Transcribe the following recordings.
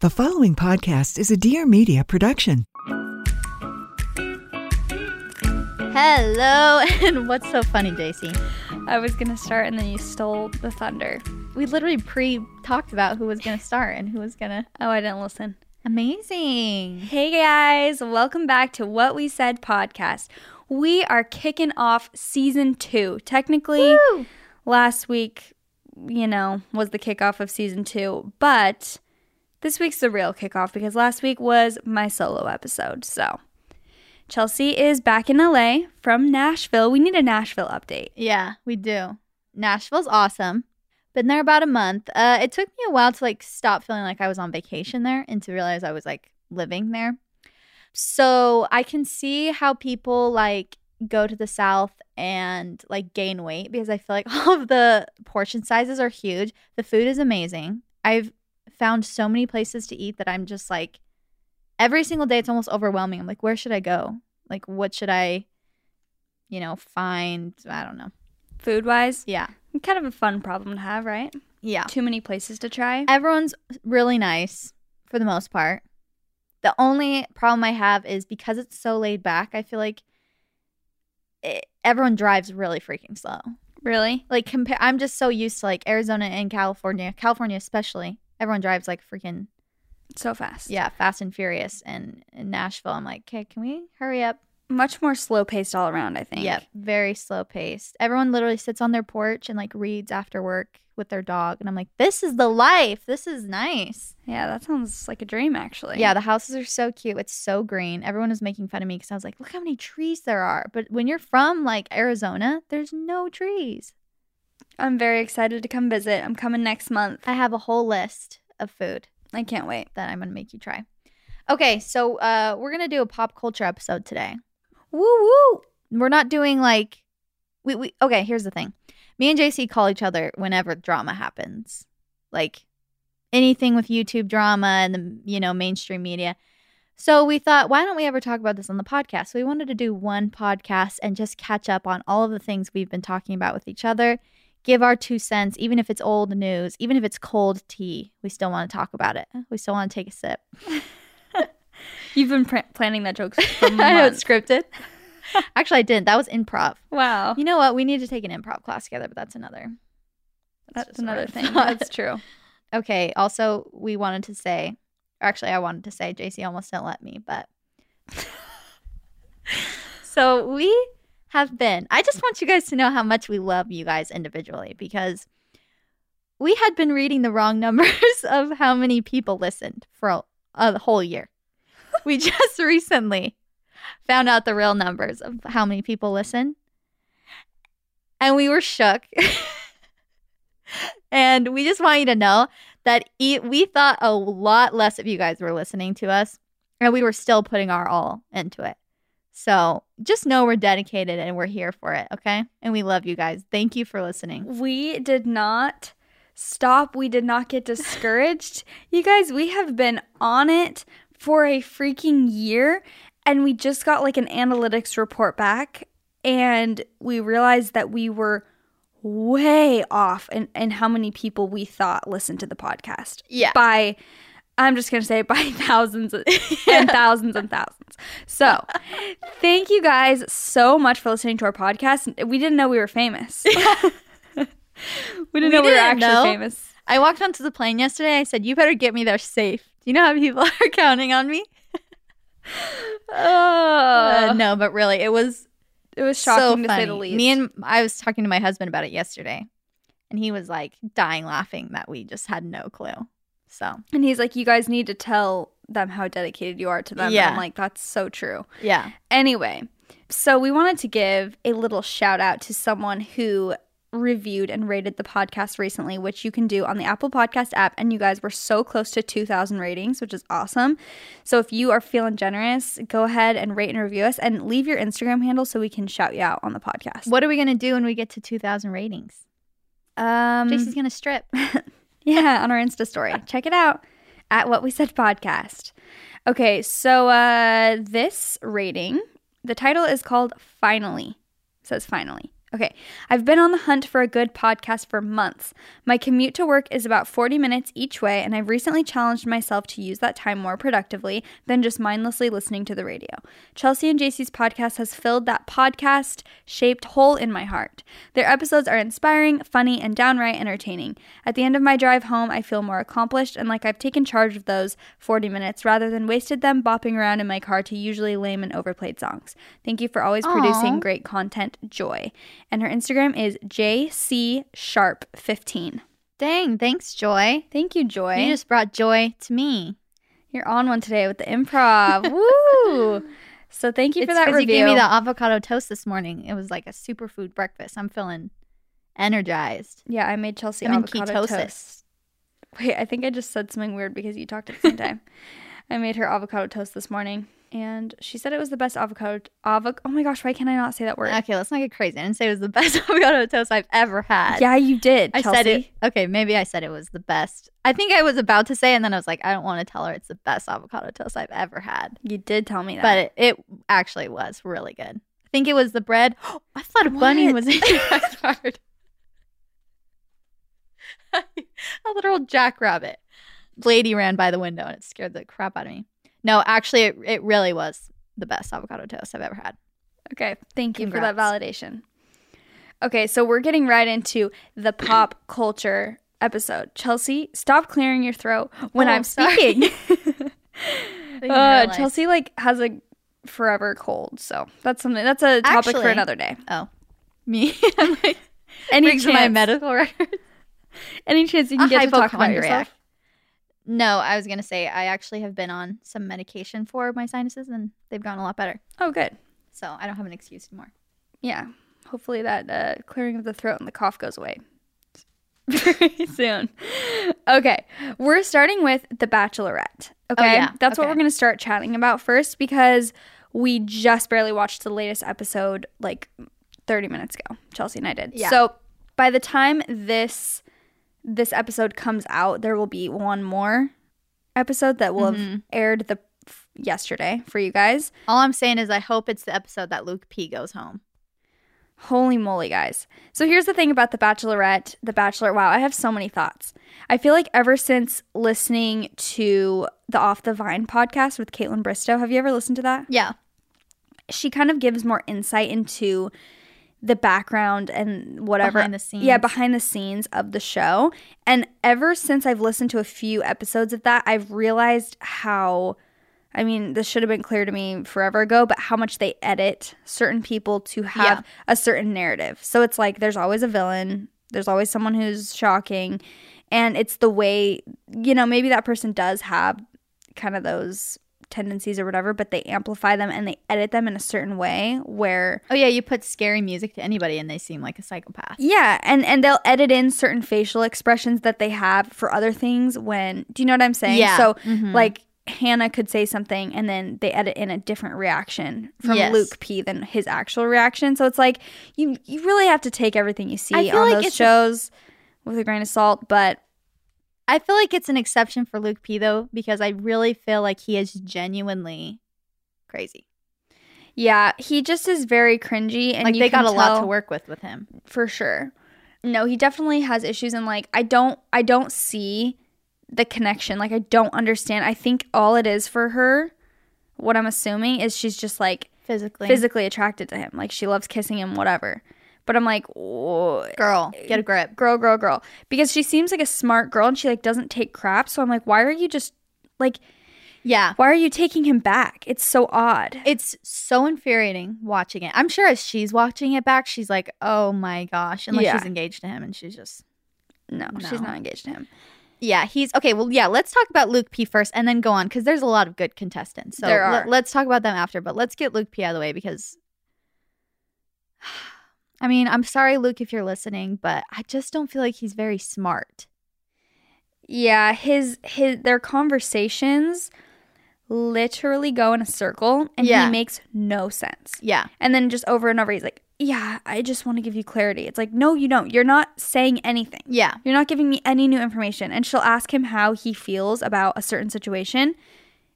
The following podcast is a Dear Media production. Hello, and what's so funny, JC? I was gonna start and then you stole the thunder. We literally pre talked about who was going to start and who was going to. Oh, I didn't listen. Amazing. Hey guys, welcome back to What We Said podcast. We are kicking off season two. Technically, Woo! last week, you know, was the kickoff of season two, but this week's the real kickoff because last week was my solo episode. So, Chelsea is back in LA from Nashville. We need a Nashville update. Yeah, we do. Nashville's awesome. Been there about a month. Uh, it took me a while to like stop feeling like I was on vacation there and to realize I was like living there. So I can see how people like go to the south and like gain weight because I feel like all of the portion sizes are huge. The food is amazing. I've found so many places to eat that I'm just like every single day it's almost overwhelming. I'm like, where should I go? Like what should I, you know, find? I don't know. Food wise, Yeah. kind of a fun problem to have, right? Yeah. Too many places to try. Everyone's really nice for the most part. The only problem I have is because it's so laid back, I feel like it, everyone drives really freaking slow. Really? Like compare I'm just so used to like Arizona and California, California especially. Everyone drives like freaking So fast. yeah, fast and furious and in Nashville I'm like, "Okay, can we hurry up?" Much more slow paced all around, I think. Yep, very slow paced. Everyone literally sits on their porch and like reads after work with their dog and I'm like, "This is the life. This is nice." Yeah, that sounds like a dream, actually. Yeah, the houses are so cute. It's so green. Everyone was making fun of me because I was like, look how many trees there are. But when you're from like Arizona, there's no trees. I'm very excited to come visit. I'm coming next month. I have a whole list of food I can't wait. that I'm going to make you try. Okay, so uh, we're going to do a pop culture episode today. Woo woo. We're not doing like, we, we, okay, here's the thing. Me and JC call each other whenever drama happens. Like anything with YouTube drama and the, you know, mainstream media. So we thought, why don't we ever talk about this on the podcast? So we wanted to do one podcast and just catch up on all of the things we've been talking about with each other, give our two cents, even if it's old news, even if it's cold tea, we still want to talk about it. We still want to take a sip. You've been pr- planning that joke for I know it's scripted. Actually, I didn't. That was improv. wow. You know what? We need to take an improv class together, but that's another. That's just another thing. thought. That's true. Okay. Also, we wanted to say, or actually, I wanted to say, JC almost didn't let me, but. so we have been. I just want you guys to know how much we love you guys individually because we had been reading the wrong numbers of how many people listened for a, a whole year. We just recently found out the real numbers of how many people listen. And we were shook. and we just want you to know that e- we thought a lot less of you guys were listening to us, and we were still putting our all into it. So just know we're dedicated and we're here for it, okay? And we love you guys. Thank you for listening. We did not stop. We did not get discouraged. you guys, we have been on it for a freaking year and we just got like an analytics report back and we realized that we were way off in, in how many people we thought listened to the podcast. Yeah. By I'm just gonna say by thousands and thousands and thousands. So thank you guys so much for listening to our podcast. We didn't know we were famous. we didn't We know we were actually know. famous. I walked onto the plane yesterday. I said, "You better get me there safe." Do you know how people are counting on me? Uh, Oh, no, but really, it was it was so shocking to say the least. Me and I was talking to my husband about it yesterday, and he was like dying laughing that we just had no clue. So and he's like, "You guys need to tell them how dedicated you are to them." And Yeah. I'm like, "That's so true." yeah, Anyway, so we wanted to give a little shout out to someone who reviewed and rated the podcast recently, which you can do on the Apple Podcast app. And you guys were so close to 2,000 ratings, which is awesome. So if you are feeling generous, go ahead and rate and review us and leave your Instagram handle so we can shout you out on the podcast. what are we gonna do when we get to two thousand ratings? Um, Jason's gonna strip. yeah, on our Insta story. Check it out at What We Said Podcast. Okay, so uh this rating, the title is called Finally. It says finally. Okay, I've been on the hunt for a good podcast for months. My commute to work is about 40 minutes each way, and I've recently challenged myself to use that time more productively than just mindlessly listening to the radio. Chelsea and JC's podcast has filled that podcast shaped hole in my heart. Their episodes are inspiring, funny, and downright entertaining. At the end of my drive home, I feel more accomplished and like I've taken charge of those 40 minutes rather than wasted them bopping around in my car to usually lame and overplayed songs. Thank you for always producing great content, Joy. And her Instagram is JC Sharp 15. Dang, thanks, Joy. Thank you, Joy. You just brought joy to me. You're on one today with the improv. Woo! So thank you It's for that review. you gave me the avocado toast this morning. It was like a superfood breakfast. I'm feeling energized. yeah, I made Chelsea I'm in avocado ketosis. toast. Wait, I think I just said something weird because you talked at the same time. I made her avocado toast this morning, and she said it was the best avocado. Avoc. Oh my gosh, why can't I not say that word? Okay, let's not get crazy. I didn't say it was the best avocado toast I've ever had. yeah, you did. I Chelsea. said it. Okay, maybe I said it was the best. I think I was about to say, and then I was like, I don't want to tell her it's the best avocado toast I've ever had. You did tell me that. But it, it actually was really good. I think it was the bread. I thought a bunny was in your backyard. a literal jackrabbit. Lady ran by the window and it scared the crap out of me. No, actually, it, it really was the best avocado toast I've ever had. Okay, thank you for that validation. Okay, so we're getting right into the pop culture episode. Chelsea, stop clearing your throat when Oh, I'm speaking. uh. Chelsea like has a forever cold, so that's something. That's a topic for another day. Oh, me? I'm like, Any to my medical record. any chance you can A get to talk about yourself? No, I was gonna say I actually have been on some medication for my sinuses and they've gotten a lot better. Oh, good. So I don't have an excuse anymore. Yeah. Hopefully that uh, clearing of the throat and the cough goes away very soon. Okay, we're starting with The Bachelorette. Okay, yeah, that's what we're going to start chatting about first because we just barely watched the latest episode like 30 minutes ago. Chelsea and I did. Yeah. So by the time this this episode comes out, there will be one more episode that will Mm-hmm. have aired the yesterday for you guys. All I'm saying is I hope it's the episode that Luke P goes home. Holy moly, guys. So here's the thing about The Bachelorette, The Bachelor. Wow, I have so many thoughts. I feel like ever since listening to the Off the Vine podcast with Kaitlyn Bristowe, have you ever listened to that? Yeah. She kind of gives more insight into the background and whatever. Behind the scenes. Yeah, behind the scenes of the show. And ever since I've listened to a few episodes of that, I've realized how. I mean, this should have been clear to me forever ago, but how much they edit certain people to have Yeah. a certain narrative. So it's like there's always a villain, there's always someone who's shocking, and it's the way, you know, maybe that person does have kind of those tendencies or whatever, but they amplify them and they edit them in a certain way where Oh yeah, you put scary music to anybody and they seem like a psychopath. yeah, and and they'll edit in certain facial expressions that they have for other things when do you know what I'm saying? Yeah. So Mhm. like Hannah could say something and then they edit in a different reaction from Yes. Luke P than his actual reaction. So it's like you you really have to take everything you see on like those it's a- shows with a grain of salt, but I feel like it's an exception for Luke P though because I really feel like he is genuinely crazy. yeah, he just is very cringy and like they got a lot to work with with him. for sure. No, he definitely has issues and like I don't I don't see the connection. Like I don't understand. I think all it is for her, what I'm assuming is she's just like Physically. physically attracted to him. Like she loves kissing him whatever. But I'm like, "Whoa, Girl, get a grip. girl, girl, girl. Because she seems like a smart girl and she like doesn't take crap. So I'm like, why are you just like Yeah. why are you taking him back? It's so odd. It's so infuriating watching it. I'm sure as she's watching it back, she's like, oh my gosh. Unless Yeah. she's engaged to him and she's just. no, she's not engaged to him. Yeah, he's okay. Well, yeah, let's talk about Luke P first and then go on because there's a lot of good contestants. So There are. let's talk about them after, but let's get Luke P out of the way because. I mean, I'm sorry, Luke, if you're listening, but I just don't feel like he's very smart. Yeah, his his their conversations literally go in a circle and Yeah. he makes no sense. Yeah. And then just over and over he's like, "Yeah, I just want to give you clarity." It's like, "No, you don't. You're not saying anything. Yeah. You're not giving me any new information." And she'll ask him how he feels about a certain situation,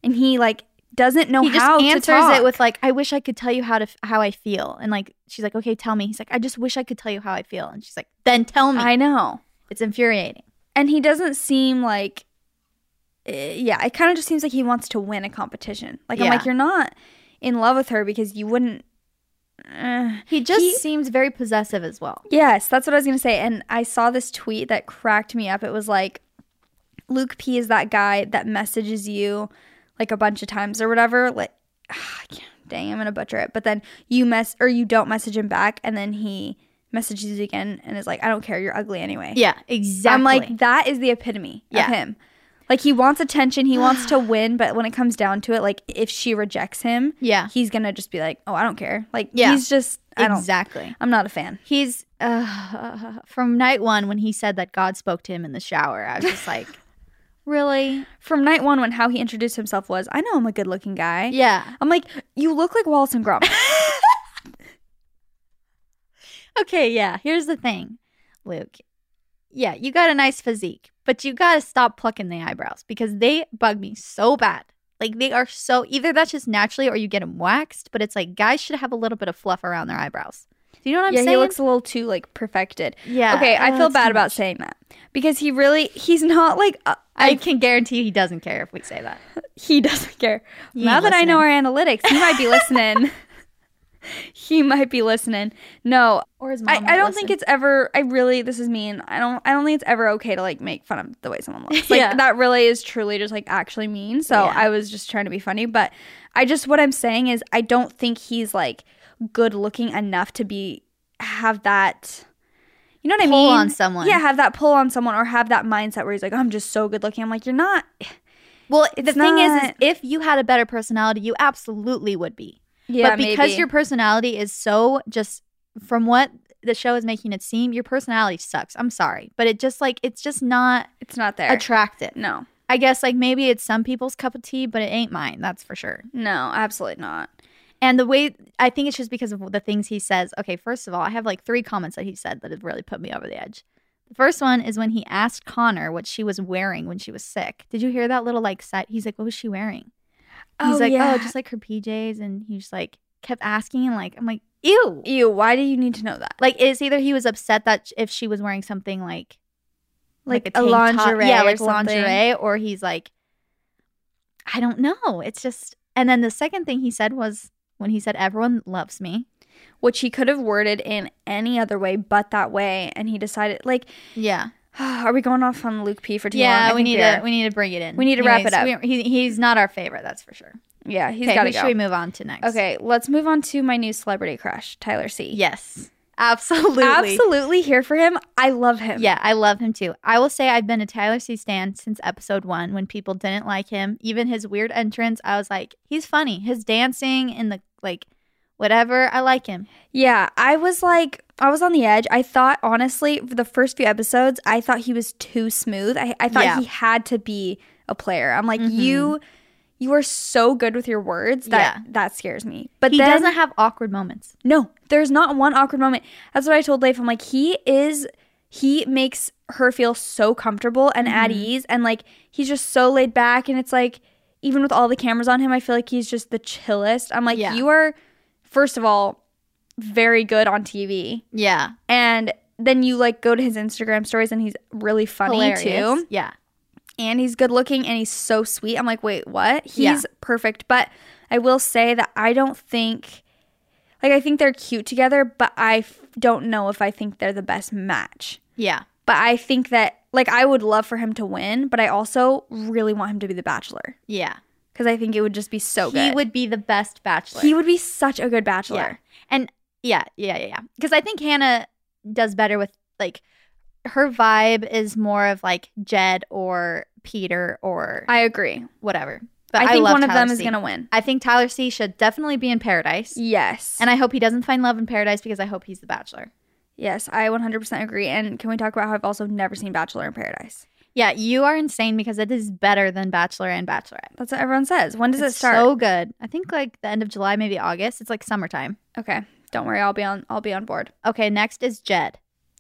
and he like doesn't know he just answers to it with like, "I wish I could tell you how to f- how I feel," and like she's like, "Okay, tell me." He's like, "I just wish I could tell you how I feel," and she's like, "Then tell me." I know. it's infuriating. and he doesn't seem like eh, yeah it kind of just seems like he wants to win a competition like i'm Yeah. like you're not in love with her because you wouldn't uh, He just He- seems very possessive as well. yes that's what i was gonna say and i saw this tweet that cracked me up it was like luke p is that guy that messages you like a bunch of times or whatever like can't, dang i'm gonna butcher it but then you mess or you don't message him back and then he messages you again and is like i don't care you're ugly anyway Yeah, exactly. I'm like, that is the epitome Yeah. of him. Like he wants attention, he wants to win, but when it comes down to it, like if she rejects him, yeah, he's gonna just be like, "Oh, I don't care." Like Yeah. he's just, I don't, exactly. I'm not a fan. He's uh, from night one when he said that God spoke to him in the shower. I was just like, really? From night one, when how he introduced himself was, "I know I'm a good-looking guy." Yeah. I'm like, you look like Wallace and Gromit. Okay, yeah. Here's the thing, Luke. Yeah, you got a nice physique, but you got to stop plucking the eyebrows because they bug me so bad. Like they are so either that's just naturally or you get them waxed, but it's like guys should have a little bit of fluff around their eyebrows. Do you know what I'm yeah, saying? he looks a little too like perfected. yeah. okay, I uh, feel bad about much. saying that because he really, he's not like. Uh, I can guarantee he doesn't care if we say that. he doesn't care. He now that I know our analytics, he might be listening. he might be listening. No, Or his I, mom. I don't think it's ever. I really. This is mean. I don't. I don't think it's ever okay to like make fun of the way someone looks. Like Yeah. that really is truly just like actually mean. So Yeah. I was just trying to be funny, but I just what I'm saying is I don't think he's like good looking enough to be have that. You know what I mean? Pull on someone. Yeah, have that pull on someone or have that mindset where he's like, I'm just so good looking. I'm like, you're not. Well, the thing is, is, if you had a better personality, you absolutely would be. Yeah, but because maybe. your personality is so just from what the show is making it seem, your personality sucks. I'm sorry, but it just like it's just not it's not there. attractive. no, I guess like maybe it's some people's cup of tea, but it ain't mine. That's for sure. no, absolutely not. And the way I think it's just because of the things he says. Okay, first of all, I have like three comments that he said that have really put me over the edge. The first one is when he asked Connor what she was wearing when she was sick. Did you hear that little like set? He's like, "What was she wearing?" He's Oh, like, yeah. "Oh, just like her PJs," and he just like kept asking, and like I'm like, "Ew." Ew, why do you need to know that? Like it's either he was upset that if she was wearing something like Like, a, tank top- lingerie, yeah, like something. lingerie, or he's like, I don't know. It's just, and then the second thing he said was when he said, "Everyone loves me." which he could have worded in any other way but that way, and he decided like, Yeah, are we going off on Luke P for too long? yeah. We need to we need to bring it in. We need to wrap it up. we- he, he's not our favorite, that's for sure. yeah, he's okay, got to go. should we move on to next? Okay, let's move on to my new celebrity crush, Tyler C. Yes, absolutely, absolutely here for him. I love him. Yeah, I love him too. I will say I've been a Tyler C stan since episode one when people didn't like him. Even his weird entrance, I was like, he's funny. His dancing and the like, whatever. I like him. Yeah, I was like, I was on the edge. I thought, honestly, for the first few episodes, I thought he was too smooth. I, I thought Yeah. he had to be a player. I'm like, Mhm. you, you are so good with your words that Yeah. that scares me. But he then, doesn't have awkward moments. no, there's not one awkward moment. That's what I told Leif. I'm like, he is, he makes her feel so comfortable and at Mm-hmm. ease, and like he's just so laid back, and it's like, even with all the cameras on him, I feel like he's just the chillest. I'm like, Yeah. you are, first of all, very good on TV. Yeah, And then you like go to his Instagram stories and he's really funny hilarious. too. Yeah, And he's good looking and he's so sweet. I'm like, wait, what? He's Yeah. perfect. But I will say that I don't think Like I think they're cute together, but I f- don't know if I think they're the best match. Yeah. But I think that like I would love for him to win, but I also really want him to be the bachelor Yeah. because I think it would just be so he good. would be the best bachelor. He would be such a good Yeah. bachelor. And yeah, yeah, yeah, yeah. Because I think Hannah does better with like her vibe is more of like Jed or Peter or I agree. whatever. But I think love one of Tyler them is C. gonna win. I think Tyler C should definitely be in paradise. Yes. And I hope he doesn't find love in paradise because I hope he's the bachelor. yes, I 100% agree. And can we talk about how I've also never seen Bachelor in Paradise? Yeah, you are insane because it is better than Bachelor and Bachelorette. That's what everyone says. When does It's it start? So good. I think like the end of July, maybe August. It's like summertime. okay, don't worry. I'll be on. I'll be on board. Okay, next is Jed.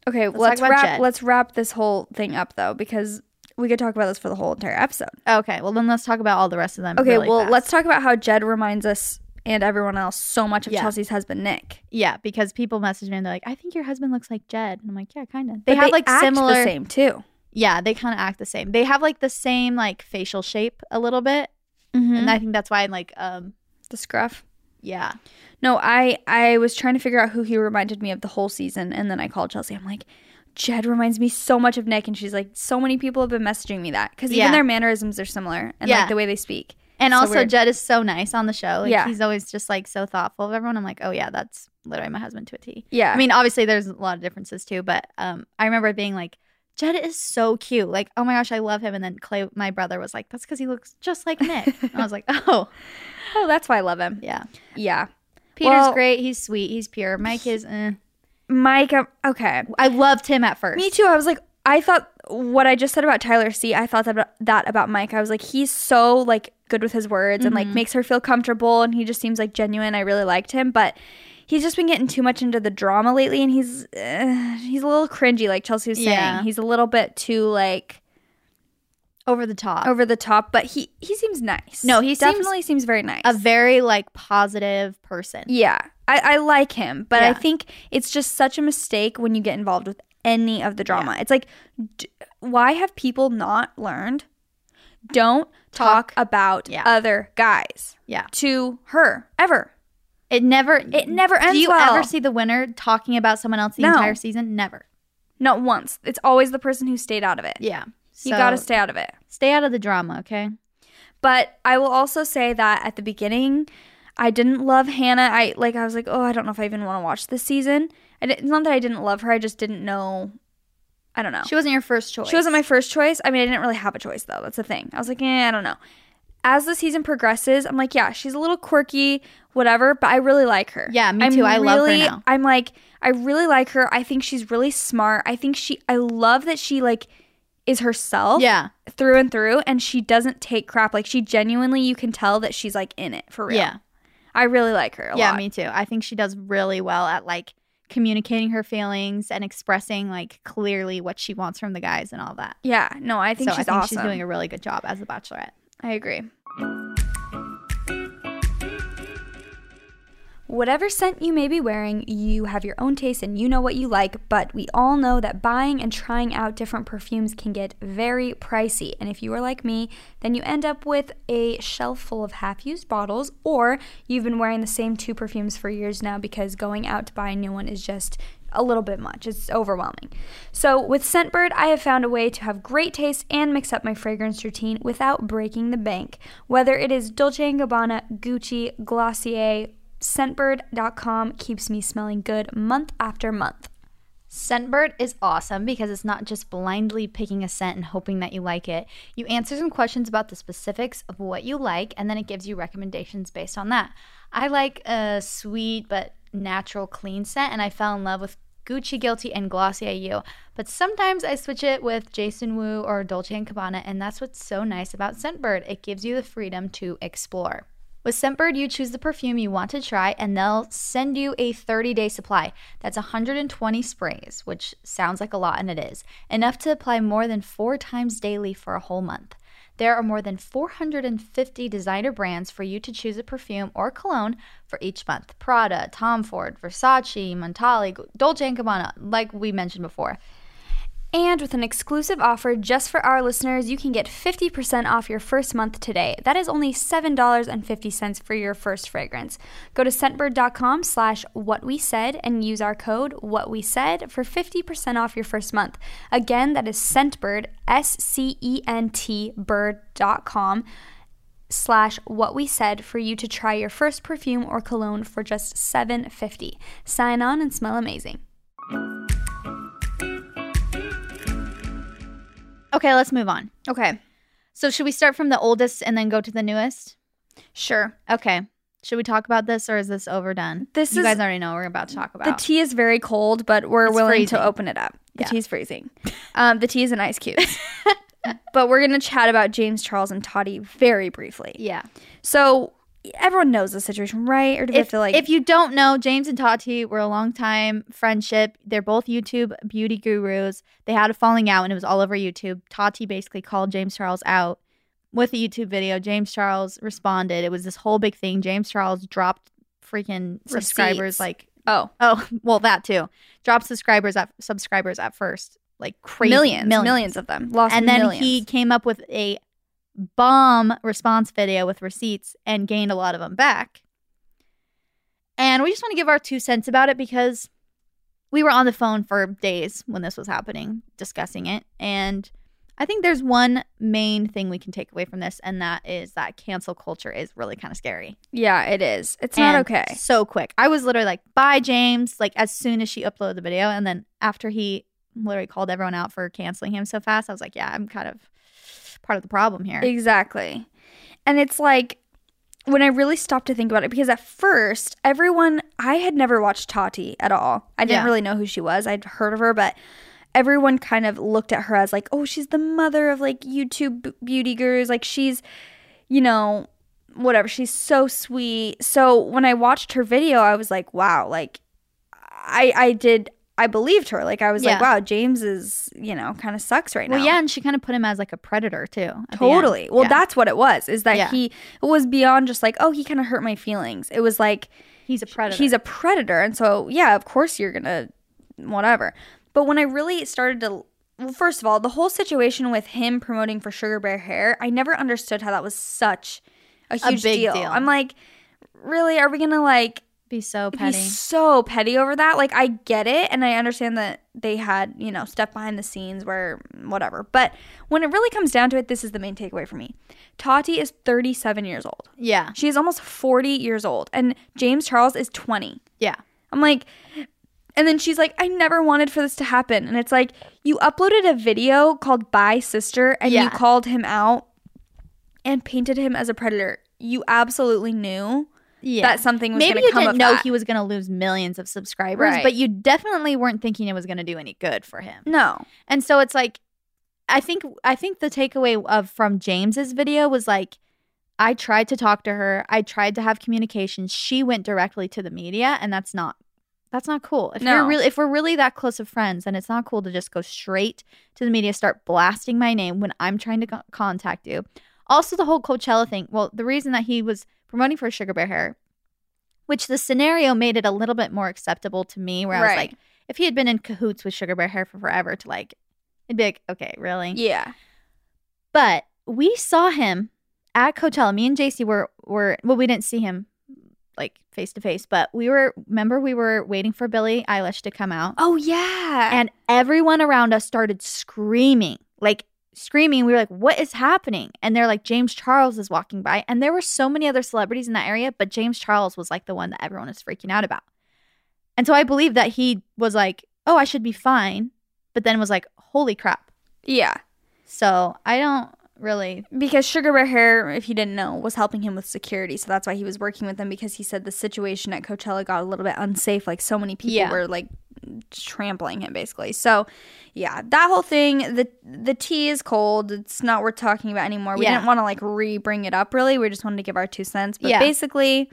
Okay, Let's let's, talk about wrap. Jed. Let's wrap this whole thing up though, because we could talk about this for the whole entire episode. Okay, well then let's talk about all the rest of them. Okay, really well, fast. let's talk about how Jed reminds us and everyone else so much of Yeah. Chelsea's husband Nick. Yeah, because people message me and they're like, "I think your husband looks like Jed," and I'm like, "Yeah, kind of." They But have like act similar. the same too. Yeah, they kind of act the same. They have like the same like facial shape a little bit, Mm-hmm. and I think that's why I'm like um the scruff. yeah No, I I was trying to figure out who he reminded me of the whole season, and then I called Chelsea. I'm like, Jed reminds me so much of Nick, and she's like, so many people have been messaging me that because Yeah. even their mannerisms are similar and Yeah. like the way they speak. And So also. Jed is so nice on the show. Like, Yeah. he's always just like so thoughtful of everyone. I'm like, oh yeah, that's literally my husband to a T. Yeah, I mean, obviously, there's a lot of differences too, but um, I remember being like, Jed is so cute. Like, oh my gosh, I love him. And then Clay, my brother, was like, that's because he looks just like Nick. and I was like, oh oh, that's why I love him. yeah. Yeah, Peter's Well- great. He's sweet. He's pure. Mike is. Eh. Mike. um, Okay, I loved him at first. me too. I was like, I thought what I just said about Tyler C. I thought that about, that about Mike. I was like, he's so like good with his words and like Mm-hmm. makes her feel comfortable, and he just seems like genuine. I really liked him, but. He's just been getting too much into the drama lately, and he's uh, he's a little cringy, like Chelsea was saying. Yeah. He's a little bit too like Over the top. over the top, but he he seems nice. No, he definitely seems, very nice. a very like positive person. yeah, I, I like him, but I think it's just such a mistake when you get involved with any of the drama. It's like, d- why have people not learned? Don't talk, Talk. about Yeah. other guys Yeah. to her ever. It never It never ends Do you well. ever see the winner talking about someone else the No. entire season? Never. Not once. It's always the person who stayed out of it. Yeah. You got to stay out of it. stay out of the drama, okay? But I will also say that at the beginning, I didn't love Hannah. I like I was like, oh, I don't know if I even want to watch this season. It's not that I didn't love her. I just didn't know. I don't know. She wasn't your first choice. She wasn't my first choice. I mean, I didn't really have a choice though. That's the thing. I was like, eh, I don't know. As the season progresses, I'm like, yeah, she's a little quirky, whatever, but I really like her. Yeah, me I'm too. I love her now. I'm like, I really like her. I think she's really smart. I think she, I love that she like is herself Yeah. through and through and she doesn't take crap like she genuinely you can tell that she's like in it for real Yeah. i really like her a yeah, lot me too. I think she does really well at like communicating her feelings and expressing like clearly what she wants from the guys and all that. yeah no i think so she's I think awesome she's doing a really good job as the bachelorette. i agree Whatever scent you may be wearing, you have your own taste and you know what you like, but we all know that buying and trying out different perfumes can get very pricey. And if you are like me, then you end up with a shelf full of half used bottles, or you've been wearing the same two perfumes for years now because going out to buy a new one is just a little bit much. It's overwhelming. So, with Scentbird, I have found a way to have great taste and mix up my fragrance routine without breaking the bank. Whether it is Dolce & Gabbana, Gucci, Glossier, Scentbird.com keeps me smelling good month after month. Scentbird is awesome because it's not just blindly picking a scent and hoping that you like it. You answer some questions about the specifics of what you like, and then it gives you recommendations based on that. I like a sweet but natural clean scent, and I fell in love with Gucci Guilty and Glossier You. But sometimes I switch it with Jason Wu or Dolce & Gabbana, and that's what's so nice about Scentbird. It gives you the freedom to explore. With Scentbird, you choose the perfume you want to try, and they'll send you a 30 day supply. That's 120 sprays, which sounds like a lot, and it is. Enough to apply more than four times daily for a whole month. There are more than 450 designer brands for you to choose a perfume or cologne for each month Prada, Tom Ford, Versace, Montale, Dolce & Gabbana, like we mentioned before. And with an exclusive offer just for our listeners, you can get 50% off your first month today. That is only $7.50 for your first fragrance. Go to scentbird.com slash what we said and use our code what we said for 50% off your first month. Again, that is scentbird, S-C-E-N-T bird.com slash what we said for you to try your first perfume or cologne for just $7.50. Sign on and smell amazing. Okay, let's move on. Okay, So should we start from the oldest and then go to the newest? sure. Okay. Should we talk about this or is this overdone? This you is- guys already know what we're about to talk about. The tea is very cold, but we're It's willing freezing. to open it up. The Yeah. tea's freezing. Um, the tea is in ice cubes. but we're going to chat about James Charles and Tati very briefly. yeah. So everyone knows the situation, right? Or do we have If, like if you don't know, James and Tati were a long time friendship. They're both YouTube beauty gurus. They had a falling out and it was all over YouTube. Tati basically called James Charles out with a YouTube video. James Charles responded. It was this whole big thing. James Charles dropped freaking subscribers like oh oh well that too. Dropped subscribers at subscribers at first. Like crazy millions, millions, of them lost, and then millions. he came up with a bomb response video with receipts and gained a lot of them back. And we just want to give our two cents about it because we were on the phone for days when this was happening, discussing it. And I think there's one main thing we can take away from this, and that is that cancel culture is really kind of scary. yeah, it is. It's not okay. So quick. I was literally like, bye, James, like as soon as she uploaded the video. And then after he literally called everyone out for canceling him so fast, I was like, yeah, I'm kind of part of the problem here. Exactly. And it's like when I really stopped to think about it, because at first, everyone, I had never watched Tati at all. I didn't Yeah. really know who she was. I'd heard of her, but everyone kind of looked at her as like, oh, she's the mother of like YouTube beauty gurus. Like she's, you know, whatever. She's so sweet. So when I watched her video, I was like, wow, like I, I did. I believed her. Like I was like, wow, James is, you know, kind of sucks right well, now. yeah, and she kind of put him as like a predator too. at the end. Totally. Well, Yeah. that's what it was. Is that Yeah. he it was beyond just like, oh, he kind of hurt my feelings. It was like he's a predator. he's a predator, and so yeah, of course you're gonna whatever. But when I really started to well, first of all, the whole situation with him promoting for Sugar Bear Hair, I never understood how that was such a huge big deal. deal. I'm like, really? Are we gonna like be so petty. be so petty over that. Like I get it and I understand that they had, you know, stuff behind the scenes where mm, whatever. But when it really comes down to it, this is the main takeaway for me. Tati is 37 years old. yeah, She is almost 40 years old and James Charles is 20. yeah, I'm like and then she's like, I never wanted for this to happen. And it's like, you uploaded a video called Bye Sister and you called him out and painted him as a predator. You absolutely knew yeah. that something was Maybe going to you didn't know that. he was going to lose millions of subscribers, Right. but you definitely weren't thinking it was going to do any good for him. No. And so it's like I think I think the takeaway of from James's video was like I tried to talk to her. I tried to have communication. She went directly to the media and that's not that's not cool. If No. you're really if we're really that close of friends, then it's not cool to just go straight to the media, start blasting my name when I'm trying to co- contact you. Also the whole Coachella thing. Well, the reason that he was promoting for Sugar Bear Hair, which the scenario made it a little bit more acceptable to me where I was Right. like if he had been in cahoots with Sugar Bear Hair for forever to like it'd be like, okay, really? Yeah. But we saw him at Coachella. Me and JC were were well, we didn't see him like face to face, but we were remember we were waiting for Billie Eilish to come out. Oh yeah. And everyone around us started screaming. Like screaming. We were like, what is happening? And they're like, James Charles is walking by. And there were so many other celebrities in that area, but James Charles was like the one that everyone was freaking out about. And so I believe that he was like, oh, I should be fine. But then was like, holy crap. yeah. So I don't really Because Sugar Bear Hair, if you didn't know, was helping him with security. So that's why he was working with them because he said the situation at Coachella got a little bit unsafe. Like so many people Yeah. were like trampling him basically. So yeah, that whole thing, the the tea is cold. It's not worth talking about anymore. We Yeah. didn't want to like re bring it up really. We just wanted to give our two cents. But Yeah. basically,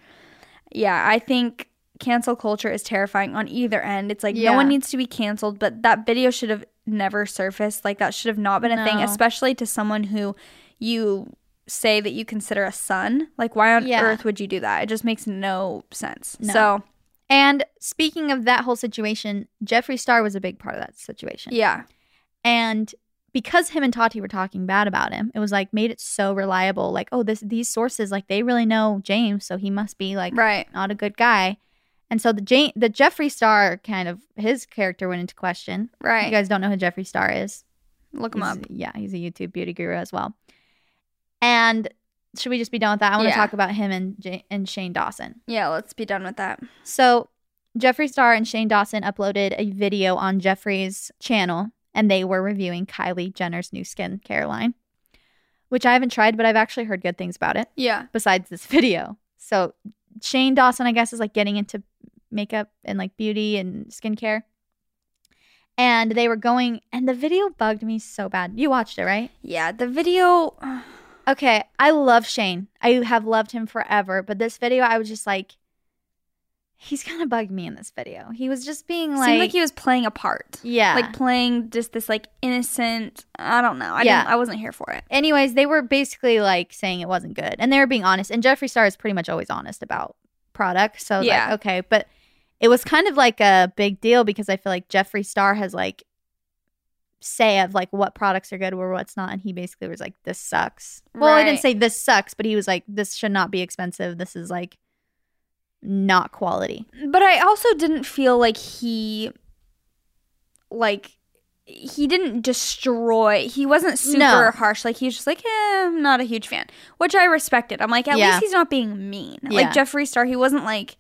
yeah, I think cancel culture is terrifying on either end. It's like no one needs to be canceled, but that video should have never surfaced. Like that should have not been a thing, especially to someone who you say that you consider a son. Like why on Yeah. earth would you do that? It just makes no sense. No. So, And speaking of that whole situation, Jeffree Star was a big part of that situation. yeah. And because him and Tati were talking bad about him, it was like made it so reliable. Like, oh, this these sources like they really know James, so he must be like Right. not a good guy. And so the Jane, the Jeffree Star kind of his character went into question. Right. You guys don't know who Jeffree Star is? Look him He's- up. Yeah, he's a YouTube beauty guru as well. And should we just be done with that? I want to Yeah. talk about him and J- and Shane Dawson. Yeah, let's be done with that. So Jeffree Star and Shane Dawson uploaded a video on Jeffree's channel, and they were reviewing Kylie Jenner's new skincare line, which I haven't tried, but I've actually heard good things about it. Yeah. Besides this video, so Shane Dawson, I guess, is like getting into makeup and like beauty and skincare. And they were going, and the video bugged me so bad. You watched it, right? Yeah, the video Okay, I love Shane. I have loved him forever, but this video, I was just like, he's kind of bugged me in this video. He was just being like, seemed like he was playing a part. yeah. Like playing just this like innocent, I don't know. I Yeah. didn't I wasn't here for it. Anyways, they were basically like saying it wasn't good, and they were being honest. And Jeffree Star is pretty much always honest about product, so Yeah. like, okay, but it was kind of like a big deal because I feel like Jeffree Star has like say of like what products are good or what's not, and he basically was like, "This sucks." Well, I didn't say this sucks, but he was like, "This should not be expensive. This is like not quality." But I also didn't feel like he like he didn't destroy. He wasn't super No. harsh. Like he's just like, eh, I'm not a huge fan, which I respected. I'm like, at Yeah. least he's not being mean. Yeah. Like Jeffree Star, he wasn't like.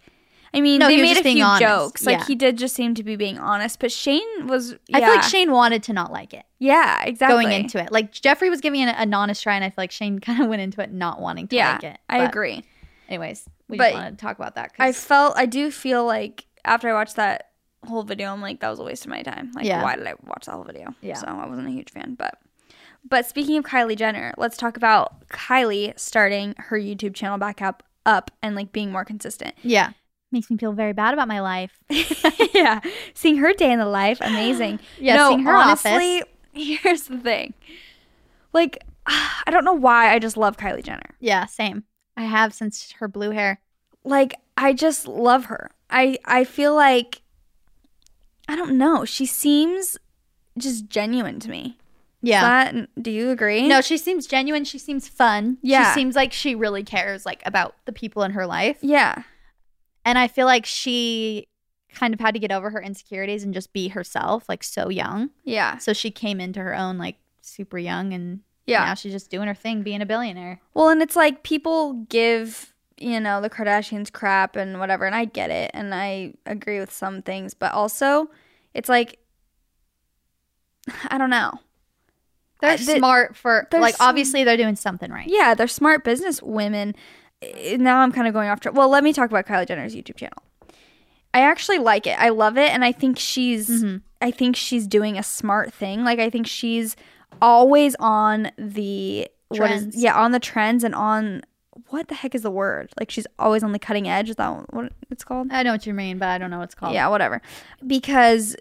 I mean, No, they he made a few honest. jokes. Like Yeah. he did just seem to be being honest. But Shane was. I feel like. Shane wanted to not like it Yeah, exactly. going into it. Like Jeffree was giving it an honest try, and I feel like Shane kind of went into it not wanting to Yeah, like it. I agree. Anyways, we But just wanted to talk about that. I felt I do feel like after I watched that whole video, I'm like that was a waste of my time. Like Yeah. why did I watch that whole video? Yeah. So I wasn't a huge fan. But but speaking of Kylie Jenner, let's talk about Kylie starting her YouTube channel back up up and like being more consistent. yeah, makes me feel very bad about my life. yeah. Seeing her day in the life, amazing. Yeah, no, seeing her honestly, here's the thing. Like I don't know why I just love Kylie Jenner. Yeah, same. I have since her blue hair. like I just love her. I I feel like I don't know. She seems just genuine to me. Yeah. That, do you agree? no, she seems genuine. She seems fun. Yeah. She seems like she really cares like about the people in her life. Yeah. And I feel like she kind of had to get over her insecurities and just be herself, like so young. Yeah. So she came into her own like super young and Yeah. now she's just doing her thing, being a billionaire. Well, and it's like people give, you know, the Kardashians crap and whatever, and I get it and I agree with some things, but also it's like I don't know. They're the- smart for they're like sm- obviously they're doing something right. Yeah, they're smart business women. Now I'm kind of going off track. Well, let me talk about Kylie Jenner's YouTube channel. I actually like it. I love it, and I think she's. Mm-hmm. I think she's doing a smart thing. Like I think she's always on the what is Trends. yeah on the trends and on what the heck is the word? Like she's always on the cutting edge. Is that what it's called? I know what you mean, but I don't know what it's called. Yeah, whatever. Because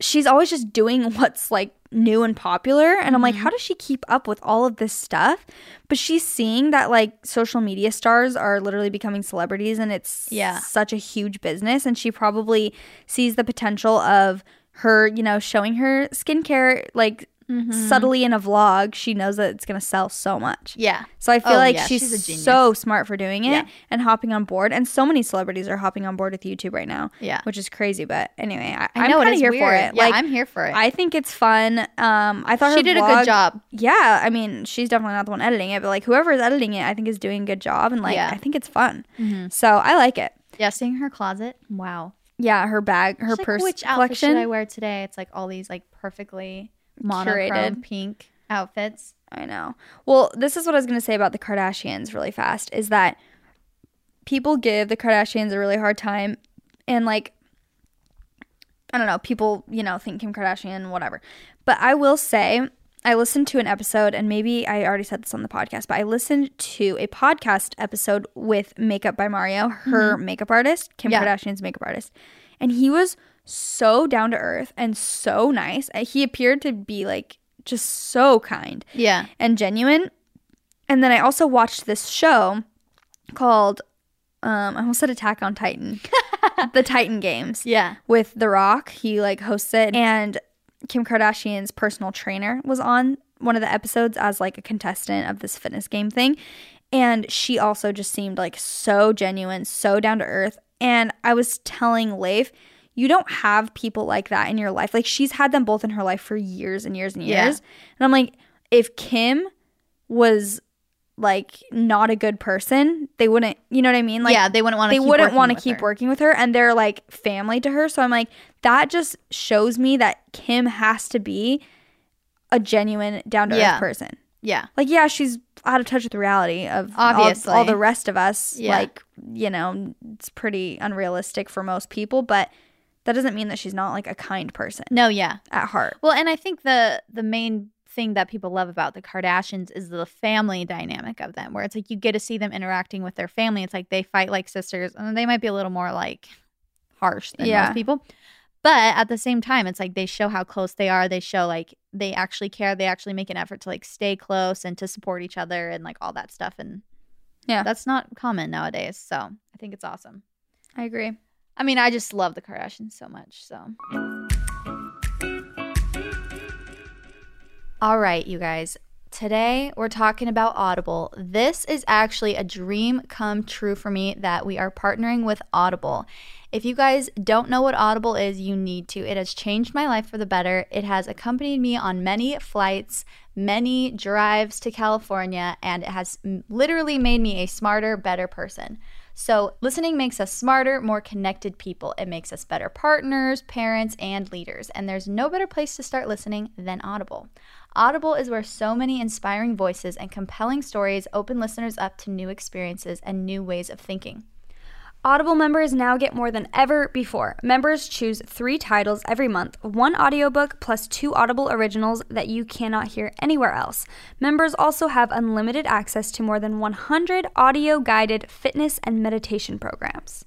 she's always just doing what's like new and popular. And I'm like, Mm-hmm. how does she keep up with all of this stuff? But she's seeing that like social media stars are literally becoming celebrities and it's Yeah. such a huge business. And she probably sees the potential of her, you know, showing her skincare like Mm-hmm. subtly in a vlog. She knows that it's going to sell so much. Yeah. So I feel Oh, like yeah, she's, she's so smart for doing it Yeah. and hopping on board. And so many celebrities are hopping on board with YouTube right now. Yeah. which is crazy. But anyway, I, I I'm know kind of here weird. for it. Yeah, like I'm here for it. I think it's fun. Um, I thought she did a good job. Yeah, I mean, she's definitely not the one editing it, but like whoever is editing it, I think is doing a good job, and like Yeah. I think it's fun. Mhm. So I like it. Yeah, seeing her closet. Wow. Yeah, her bag, her She's like, purse Which outfit collection. should I wear today? It's like all these like perfectly monochrome Curated. pink outfits. I know. Well, this is what I was going to say about the Kardashians really fast is that people give the Kardashians a really hard time and like I don't know, people, you know, think Kim Kardashian whatever. But I will say I listened to an episode and maybe I already said this on the podcast, but I listened to a podcast episode with Makeup by Mario, her mm-hmm. makeup artist, Kim Yeah. Kardashian's makeup artist. And he was so down to earth and so nice. Uh, He appeared to be like just so kind Yeah. and genuine. And then I also watched this show called um I almost said Attack on Titan. the Titan Games Yeah. with The Rock. He like hosts it and Kim Kardashian's personal trainer was on one of the episodes as like a contestant of this fitness game thing. And she also just seemed like so genuine, so down to earth. And I was telling Leif, you don't have people like that in your life. Like she's had them both in her life for years and years and years. Yeah. And I'm like, if Kim was like not a good person, they wouldn't, you know what I mean? Like yeah, they wouldn't want to. they wouldn't want to keep working with her and they're like family to her. So I'm like, that just shows me that Kim has to be a genuine down to earth Yeah. person. Yeah, Like, yeah, she's out of touch with reality of all- Obviously. all, the rest of us. Yeah. Like, you know, it's pretty unrealistic for most people, but that doesn't mean that she's not like a kind person no, yeah. at heart. Well, and I think the the main thing that people love about the Kardashians is the family dynamic of them, where it's like you get to see them interacting with their family. It's like they fight like sisters, and they might be a little more like harsh than Yeah. most people. But at the same time, it's like they show how close they are. They show like they actually care. They actually make an effort to like stay close and to support each other and like all that stuff. And Yeah. that's not common nowadays. So I think it's awesome. I agree. I mean, I just love the Kardashians so much. So. All right, you guys. Today we're talking about Audible. This is actually a dream come true for me that we are partnering with Audible. If you guys don't know what Audible is, you need to. It has changed my life for the better. It has accompanied me on many flights, many drives to California, and it has literally made me a smarter, better person. So, listening makes us smarter, more connected people. It makes us better partners, parents, and leaders. And there's no better place to start listening than Audible. Audible is where so many inspiring voices and compelling stories open listeners up to new experiences and new ways of thinking. Audible members now get more than ever before. Members choose three titles every month one audiobook plus two Audible originals that you cannot hear anywhere else. Members also have unlimited access to more than 100 audio guided fitness and meditation programs.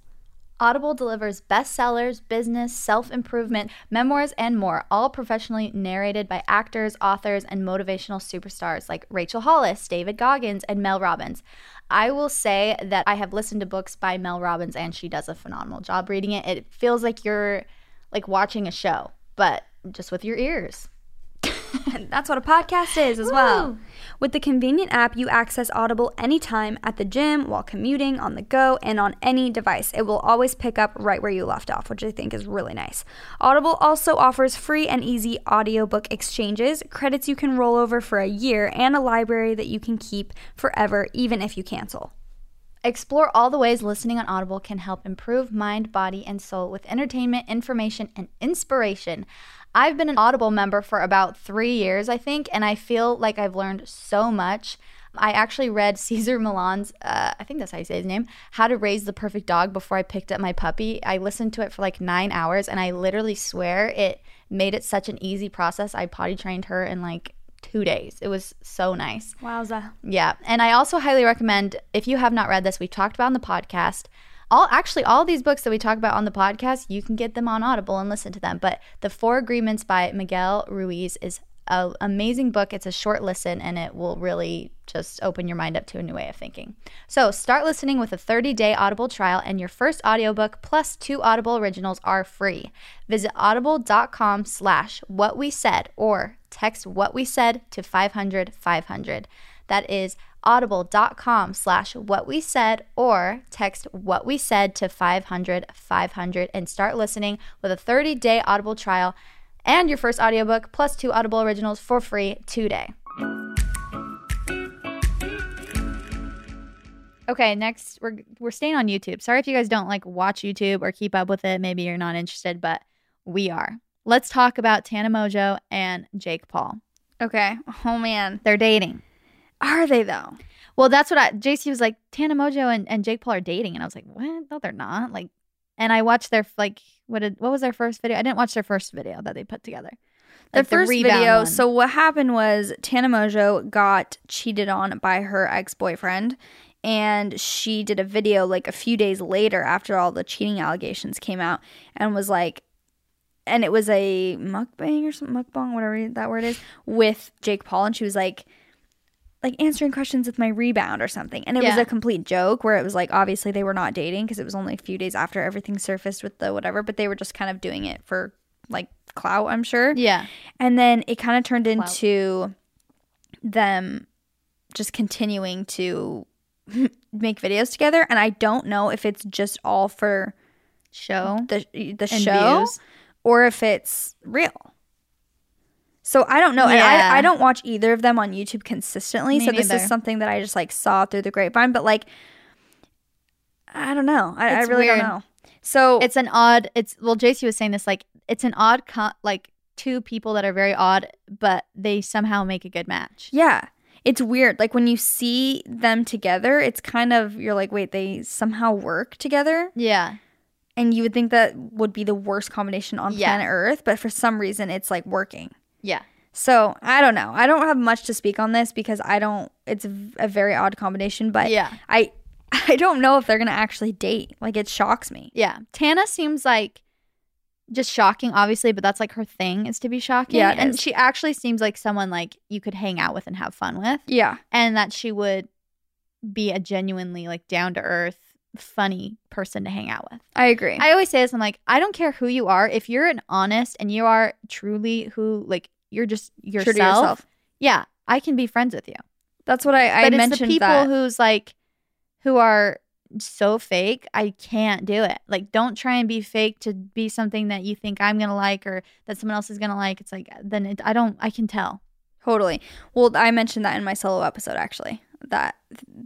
Audible delivers bestsellers, business, self improvement, memoirs, and more, all professionally narrated by actors, authors, and motivational superstars like Rachel Hollis, David Goggins, and Mel Robbins. I will say that I have listened to books by Mel Robbins, and she does a phenomenal job reading it. It feels like you're like watching a show, but just with your ears. And that's what a podcast is as well. With the convenient app, you access Audible anytime at the gym, while commuting, on the go, and on any device. It will always pick up right where you left off, which I think is really nice. Audible also offers free and easy audiobook exchanges, credits you can roll over for a year, and a library that you can keep forever, even if you cancel. Explore all the ways listening on Audible can help improve mind, body, and soul with entertainment, information, and inspiration. I've been an Audible member for about three years, I think, and I feel like I've learned so much. I actually read Cesar Millan's, uh, I think that's how you say his name, How to Raise the Perfect Dog before I picked up my puppy. I listened to it for like nine hours, and I literally swear it made it such an easy process. I potty trained her in like two days. It was so nice. Wowza. Yeah. And I also highly recommend if you have not read this, we've talked about in the podcast. All actually all these books that we talk about on the podcast, you can get them on Audible and listen to them. But The Four Agreements by Miguel Ruiz is an amazing book. It's a short listen and it will really just open your mind up to a new way of thinking. So start listening with a 30-day Audible trial and your first audiobook plus two Audible originals are free. Visit audible.com slash what we said or text what we said to 500 500. That is audible.com slash what we said or text what we said to 500 500 and start listening with a 30-day Audible trial and your first audiobook plus two Audible originals for free today. Okay, next we're we're staying on YouTube. Sorry if you guys don't like watch YouTube or keep up with it. Maybe you're not interested, but we are. Let's talk about Tana Mongeau and Jake Paul. Okay. Oh man. They're dating. Are they though? Well, that's what I JC was like, Tana Mongeau and, and Jake Paul are dating. And I was like, What? No, they're not. Like and I watched their like what did what was their first video? I didn't watch their first video that they put together. The first rebound video. one. So what happened was Tana Mongeau got cheated on by her ex boyfriend, and she did a video like a few days later after all the cheating allegations came out, and was like, and it was a mukbang or something, mukbang, whatever that word is, with Jake Paul, and she was like. Like answering questions with my rebound or something. And it was a complete joke where it was like, obviously, they were not dating because it was only a few days after everything surfaced with the whatever, but they were just kind of doing it for like clout, I'm sure. Yeah. And then it kind of turned Clout. into them just continuing to make videos together. And I don't know if it's just all for Show. the the show views. or if it's real. So I don't know. And I, I don't watch either of them on YouTube consistently. Me so this is something that I just like saw through the grapevine. But like I don't know. I, I really weird. don't know. So It's an odd. It's well, JC was saying this like it's an odd co- like two people that are very odd, but they somehow make a good match. Yeah. It's weird. Like when you see them together, it's kind of you're like, wait, they somehow work together. Yeah. And you would think that would be the worst combination on Yeah. planet Earth, but for some reason it's like working. Yeah. So I don't know. I don't have much to speak on this because I don't. It's a very odd combination, but Yeah. I I don't know if they're gonna actually date. Like it shocks me. Yeah. Tana seems like just shocking, obviously, but that's like her thing is to be shocking. Yeah, and is. she actually seems like someone like you could hang out with and have fun with, Yeah, and that she would be a genuinely like down to earth, funny person to hang out with. I agree. I always say this. I'm like, I don't care who you are. If you're an honest and you are truly who, like, you're just yourself. Yourself. Yeah, I can be friends with you. That's what I, I but it's mentioned. the people that. who's like, who are so fake. I can't do it. Like, don't try and be fake to be something that you think I'm gonna like or that someone else is gonna like. It's like then it, I don't. I can tell. Totally. Well, I mentioned that in my solo episode actually. That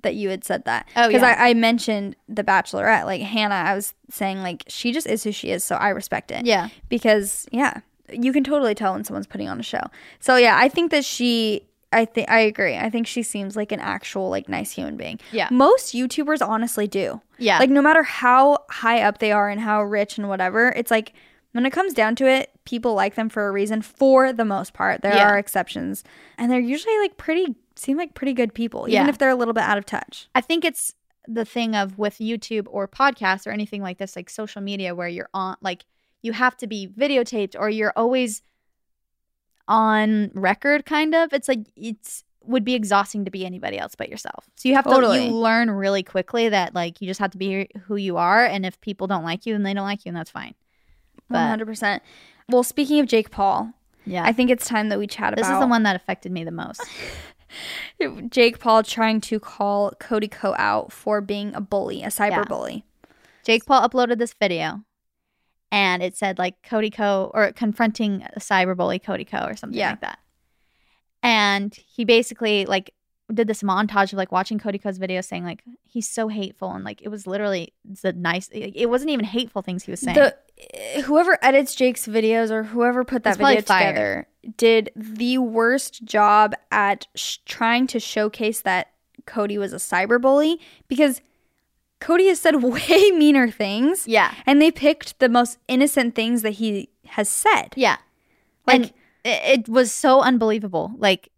that you had said that. Oh, Because yeah. I, I mentioned the Bachelorette, like Hannah. I was saying like she just is who she is, so I respect it. Yeah. Because yeah, you can totally tell when someone's putting on a show. So yeah, I think that she. I think I agree. I think she seems like an actual like nice human being. Yeah. Most YouTubers honestly do. Yeah. Like no matter how high up they are and how rich and whatever, it's like when it comes down to it, people like them for a reason for the most part. There Yeah. are exceptions. And they're usually like pretty seem like pretty good people, even Yeah. if they're a little bit out of touch. I think it's the thing of with YouTube or podcasts or anything like this, like social media, where you're on, like, you have to be videotaped or you're always on record, kind of. It's like, it's would be exhausting to be anybody else but yourself. So you have Totally. to, you learn really quickly that, like, you just have to be who you are. And if people don't like you, then they don't like you, and that's fine. But- hundred percent. Well, speaking of Jake Paul, Yeah. I think it's time that we chat this about is the one that affected me the most. Jake Paul trying to call Cody Ko out for being a bully, a cyber Yeah. bully. Jake Paul uploaded this video and it said like Cody Ko or confronting a cyber bully Cody Ko or something Yeah. like that. And he basically like did this montage of like watching Cody Ko's video saying like he's so hateful and like it was literally the nice it wasn't even hateful things he was saying. The whoever edits Jake's videos or whoever put that video together did the worst job at sh- trying to showcase that Cody was a cyberbully because Cody has said way meaner things. yeah. And they picked the most innocent things that he has said. Yeah. Like- and it, it was so unbelievable. Like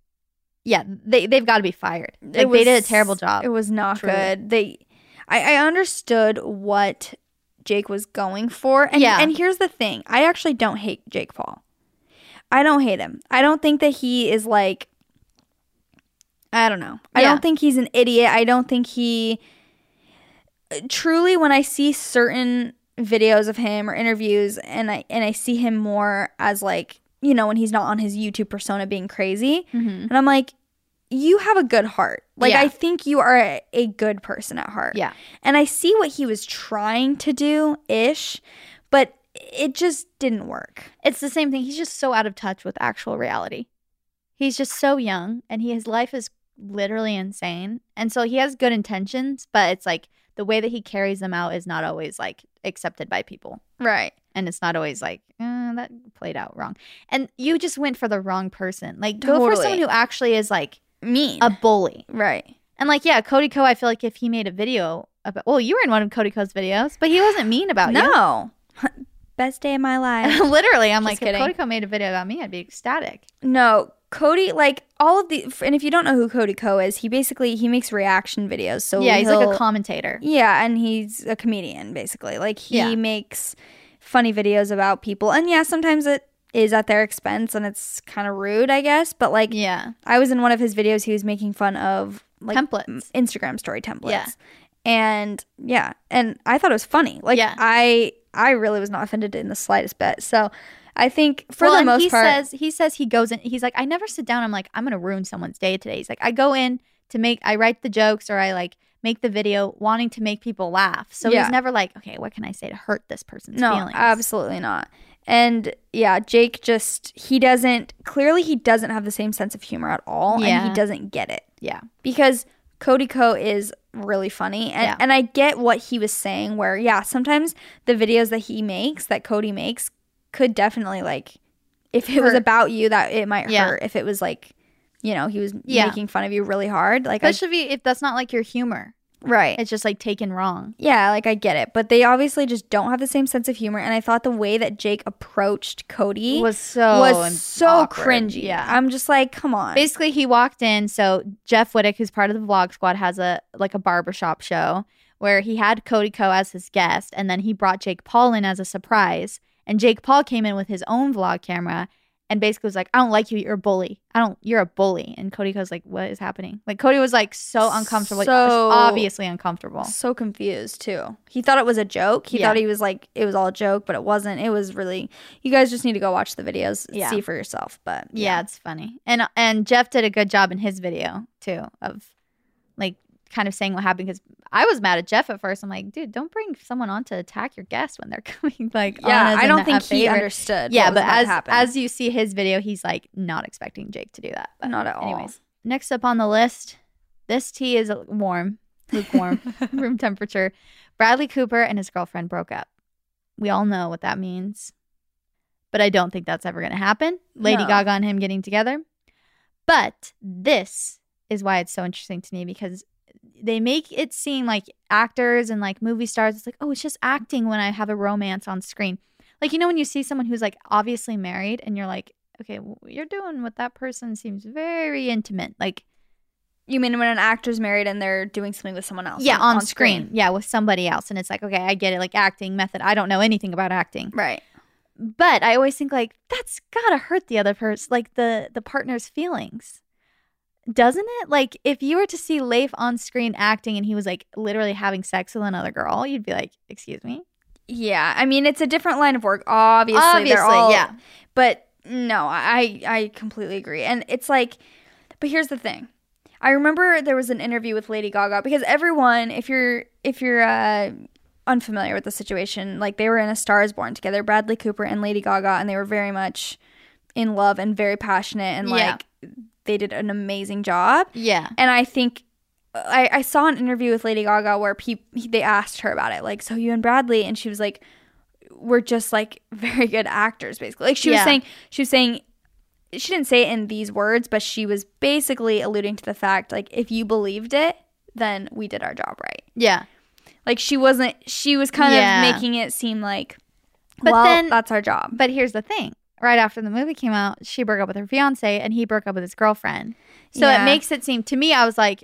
yeah, they they've got to be fired. Like, they did a terrible job. It was not Truly. good. They, I, I understood what Jake was going for, and Yeah. and here's the thing: I actually don't hate Jake Paul. I don't hate him. I don't think that he is like. I don't know. I Yeah. don't think he's an idiot. I don't think he. Truly, when I see certain videos of him or interviews, and I and I see him more as like you know when he's not on his YouTube persona being crazy, Mhm. and I'm like, you have a good heart. Like Yeah. I think you are a, a good person at heart. Yeah. And I see what he was trying to do ish, but it just didn't work. It's the same thing. He's just so out of touch with actual reality. He's just so young and he, his life is literally insane. And so he has good intentions, but it's like the way that he carries them out is not always like accepted by people. Right. And it's not always like, eh, that played out wrong. And you just went for the wrong person. Like, go for someone who actually is like Mean. a bully. right. And like, yeah, Cody Ko, I feel like if he made a video about, well, you were in one of Cody Ko's videos, but he wasn't mean about you. No. Best day of my life. Literally, I'm Just like, kidding. if Cody Ko made a video about me, I'd be ecstatic. no. Cody, like all of the, and if you don't know who Cody Ko is, he basically he makes reaction videos. So yeah, he's like a commentator. Yeah, and he's a comedian basically. Like he Yeah. makes funny videos about people. And yeah, sometimes it is at their expense and it's kind of rude, I guess, but like Yeah. I was in one of his videos he was making fun of like Templates. Instagram story templates. Yeah. And yeah, and I thought it was funny. Like Yeah. I I really was not offended in the slightest bit. So I think for Well, the most he part, says he says he goes in. He's like, I never sit down. I'm like, I'm gonna ruin someone's day today. He's like, I go in to make, I write the jokes or I like make the video wanting to make people laugh. So Yeah. he's never like, okay, what can I say to hurt this person's no, feelings? absolutely not. And yeah, Jake just he doesn't clearly he doesn't have the same sense of humor at all, and he doesn't get it Yeah, because Cody Ko is really funny, and Yeah. and I get what he was saying. Where yeah, sometimes the videos that he makes, that Cody makes, could definitely like if it was about you, that it might Yeah. hurt. If it was like you know he was Yeah. making fun of you really hard, like I, especially if that's not like your humor. right. It's just like taken wrong. Yeah, like I get it, but they obviously just don't have the same sense of humor. And I thought the way that Jake approached Cody Was so was so awkward. cringy. Yeah. I'm just like, come on. Basically, he walked in. So Jeff Wittek, who's part of the Vlog Squad, has a like a barbershop show where he had Cody Ko as his guest, and then he brought Jake Paul in as a surprise. And Jake Paul came in with his own vlog camera and basically was like, "I don't like you. You're a bully. I don't. You're a bully." And Cody Ko's like, "What is happening?" Like Cody was like so uncomfortable, like, So- obviously uncomfortable. so confused too. He thought it was a joke. He Yeah. thought he was like it was all a joke, but it wasn't. It was really. You guys just need to go watch the videos, Yeah. see for yourself. But Yeah, it's funny. And and Jeff did a good job in his video too of like kind of saying what happened because I was mad at Jeff at first. I'm like, dude, don't bring someone on to attack your guest when they're coming. Like, yeah, I don't think he understood. Yeah, but as happen. as you see his video, he's like not expecting Jake to do that. But not at all. anyways, next up on the list, this tea is warm, lukewarm, room temperature. Bradley Cooper and his girlfriend broke up. We all know what that means, but I don't think that's ever going to happen. Lady No. Gaga and him getting together. But this is why it's so interesting to me because they make it seem like actors and like movie stars, it's like, oh, it's just acting when I have a romance on screen. Like, you know, when you see someone who's like obviously married and you're like, okay, well, you're doing what that person seems very intimate. Like, you mean when an actor's married and they're doing something with someone else? yeah, on, screen. Yeah, with somebody else. And it's like, okay, I get it. Like acting method. I don't know anything about acting. right? But I always think like that's gotta hurt the other person, like the the partner's feelings, doesn't it? Like if you were to see Leif on screen acting and he was like literally having sex with another girl, you'd be like, "Excuse me." Yeah, I mean it's a different line of work. Obviously, Obviously, all, yeah. But no, I I completely agree. And it's like, but here's the thing. I remember there was an interview with Lady Gaga because everyone, if you're if you're uh, unfamiliar with the situation, like they were in A Star Is Born together, Bradley Cooper and Lady Gaga, and they were very much in love and very passionate, and Yeah. They did an amazing job. Yeah. And I think I, I saw an interview with Lady Gaga where pe- they asked her about it, like, so you and Bradley, and she was like, we're just like very good actors, basically. Like she was saying, she was saying, she didn't say it in these words, but she was basically alluding to the fact, like, if you believed it, then we did our job right. Yeah. Like she wasn't, she was kind Yeah. of making it seem like, But well, then- that's our job. But here's the thing. Right after the movie came out, she broke up with her fiance and he broke up with his girlfriend. So Yeah. it makes it seem to me, I was like,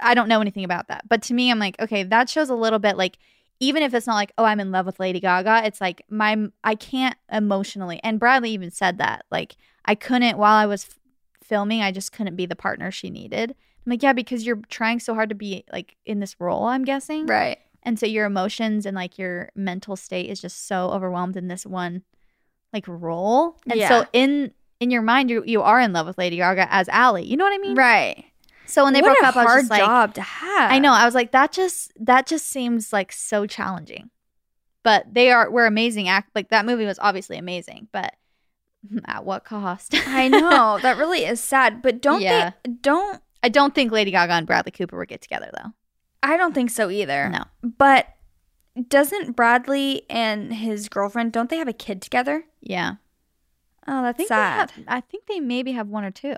I don't know anything about that. But to me, I'm like, okay, that shows a little bit like, even if it's not like, oh, I'm in love with Lady Gaga, it's like my I can't emotionally. And Bradley even said that. Like, I couldn't while I was f- filming, I just couldn't be the partner she needed. I'm like, yeah, because you're trying so hard to be like in this role, I'm guessing. right. And so your emotions and like your mental state is just so overwhelmed in this one like role. And Yeah. so in in your mind you you are in love with Lady Gaga as Ally. You know what I mean? Right. So when they what broke up, I was hard just like job to have. I know. I was like, that just that just seems like so challenging. But they are were amazing act like that movie was obviously amazing, but at what cost? I know that really is sad, but don't Yeah. they? Don't I don't think Lady Gaga and Bradley Cooper would get together though. I don't think so either. No. But doesn't Bradley and his girlfriend don't they have a kid together? Yeah. Oh, I that's think sad. have, I think they maybe have one or two.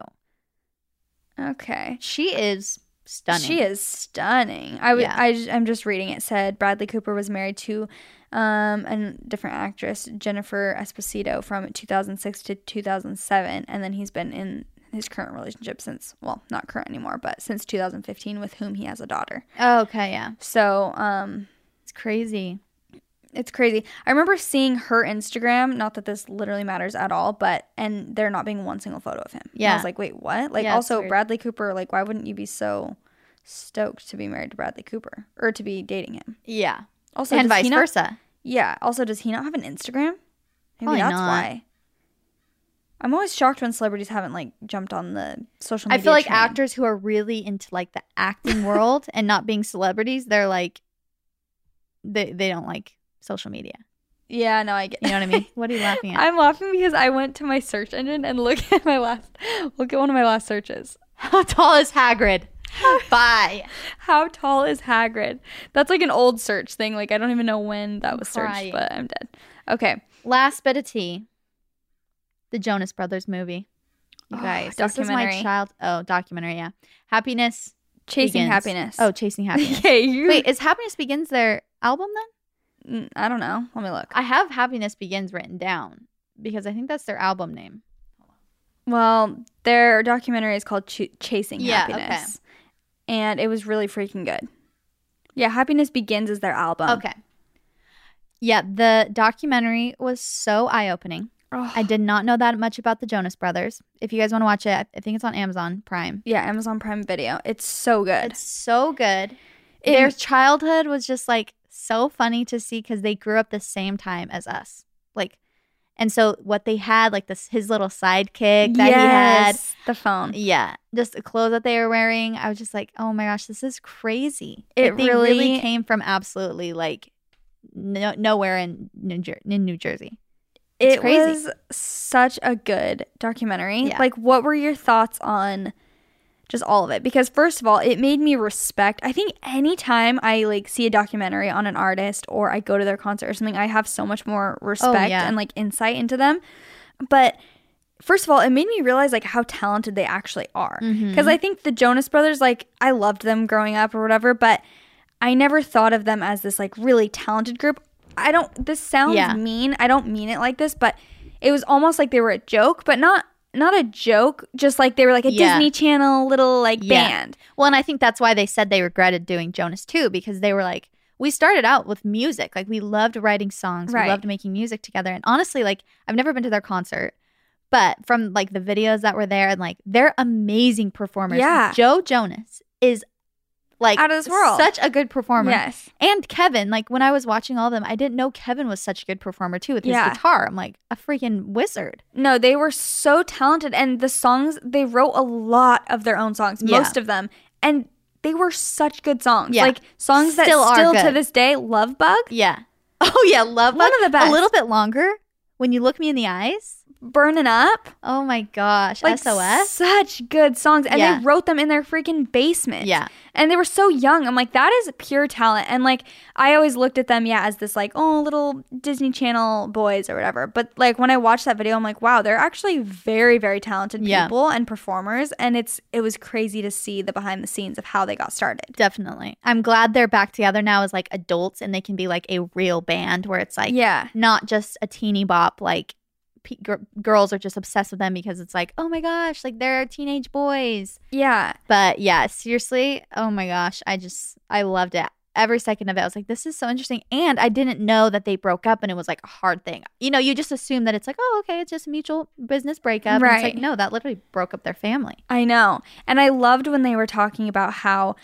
okay. She is stunning. She is stunning. I would. Yeah. I j- I'm just reading. It said Bradley Cooper was married to um a different actress, Jennifer Esposito, from 2006 to 2007, and then he's been in his current relationship since well, not current anymore, but since 2015, with whom he has a daughter. Oh, okay, yeah. So um crazy. It's crazy. I remember seeing her Instagram, not that this literally matters at all, but and there not being one single photo of him. And I Yeah. was like, wait, what? Like Yeah, also. Bradley Cooper, like why wouldn't you be so stoked to be married to Bradley Cooper or to be dating him? Yeah. Also and vice not- versa. Yeah. Also, does he not have an Instagram? Maybe Probably that's not. why. I'm always shocked when celebrities haven't like jumped on the social media. I feel like train. actors who are really into like the acting world and not being celebrities, they're like they they don't like social media. Yeah, no, I get. You know what I mean? What are you laughing at? I'm laughing because I went to my search engine and look at my last look at one of my last searches. How tall is Hagrid? Bye. How tall is Hagrid? That's like an old search thing. Like I don't even know when that was searched, but I'm dead. Okay. Last bit of tea. The Jonas Brothers movie. You Oh, guys, this is my documentary. child. Oh, documentary. Yeah, Happiness. Chasing Begins. happiness. Oh, Chasing Happiness. okay. You, Wait, is Happiness Begins their album then? Mm, I don't know. Let me look. I have Happiness Begins written down because I think that's their album name. Well, their documentary is called Ch- Chasing Yeah, okay. Happiness. And it was really freaking good. Yeah, Happiness Begins is their album. Okay. Yeah, the documentary was so eye opening. Oh, I did not know that much about the Jonas Brothers. If you guys want to watch it, I think it's on Amazon Prime. yeah, Amazon Prime Video. It's so good. It's so good. It- Their childhood was just like so funny to see because they grew up the same time as us. Like, and so what they had, like this, his little sidekick that yes, he had, the phone. yeah, just the clothes that they were wearing. I was just like, oh my gosh, this is crazy. It really, really- came from absolutely like no, nowhere in New, Jer- in New Jersey. It crazy. was such a good documentary. Yeah. Like, what were your thoughts on just all of it? Because first of all, it made me respect. I think anytime I like see a documentary on an artist or I go to their concert or something, I have so much more respect Oh, yeah. and like insight into them. But first of all, it made me realize like how talented they actually are. Mm-hmm. Because I think the Jonas Brothers, like, I loved them growing up or whatever, but I never thought of them as this like really talented group. I don't. This sounds Yeah. mean. I don't mean it like this, but it was almost like they were a joke, but not not a joke. Just like they were like a Yeah. Disney Channel little like Yeah. band. Well, and I think that's why they said they regretted doing Jonas too, because they were like, we started out with music. Like we loved writing songs. Right. We loved making music together. And honestly, like I've never been to their concert, but from like the videos that were there and like they're amazing performers. Yeah. Joe Jonas is like Out of this world. Such a good performer. Yes. And Kevin, like when I was watching all of them, I didn't know Kevin was such a good performer too with his Yeah. guitar. I'm like a freaking wizard. No, they were so talented, and the songs they wrote a lot of their own songs, Yeah. most of them, and they were such good songs. Yeah. Like songs that Still are still to this day, Love Bug, Yeah. Oh yeah, love One of the best. A little bit longer. When you look me in the eyes. Burning Up. Oh my gosh. Like SOS. such good songs, and Yeah. they wrote them in their freaking basement. Yeah. and they were so young. I'm like, that is pure talent. And like, I always looked at them, yeah, as this like, oh, little Disney Channel boys or whatever. But like, when I watched that video, I'm like, wow, they're actually very, very talented Yeah. people and performers. And it's it was crazy to see the behind the scenes of how they got started. Definitely. I'm glad they're back together now as like adults and they can be like a real band where it's like yeah, not just a teeny bop like p- gr- girls are just obsessed with them because it's like, "Oh my gosh, like they're teenage boys." yeah. But yeah, seriously, oh my gosh, I just I loved it. Every second of it, I was like, this is so interesting. And I didn't know that they broke up and it was like a hard thing. You know, you just assume that it's like, oh, okay, it's just a mutual business breakup. It's like, no, that literally broke up their family. I know. And I loved when they were talking about how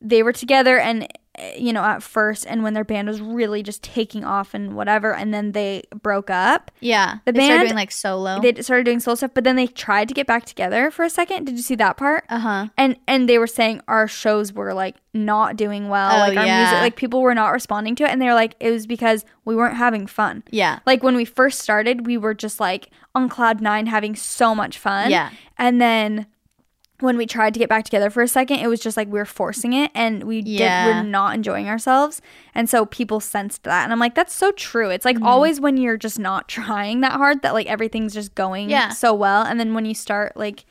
they were together and you know at first and when their band was really just taking off and whatever and then they broke up Yeah. The they started band- doing like solo. they started doing solo stuff but then they tried to get back together for a second did you see that part uh huh. and and they were saying our shows were like not doing well Oh, like our music like people were not responding to it and they were like it was because we weren't having fun Yeah. like when we first started we were just like on cloud nine having so much fun Yeah. and then when we tried to get back together for a second it was just like we were forcing it and we Yeah. did we're not enjoying ourselves and so people sensed that and i'm like that's so true it's like Mm-hmm. always when you're just not trying that hard that like everything's just going Yeah. so well and then when you start like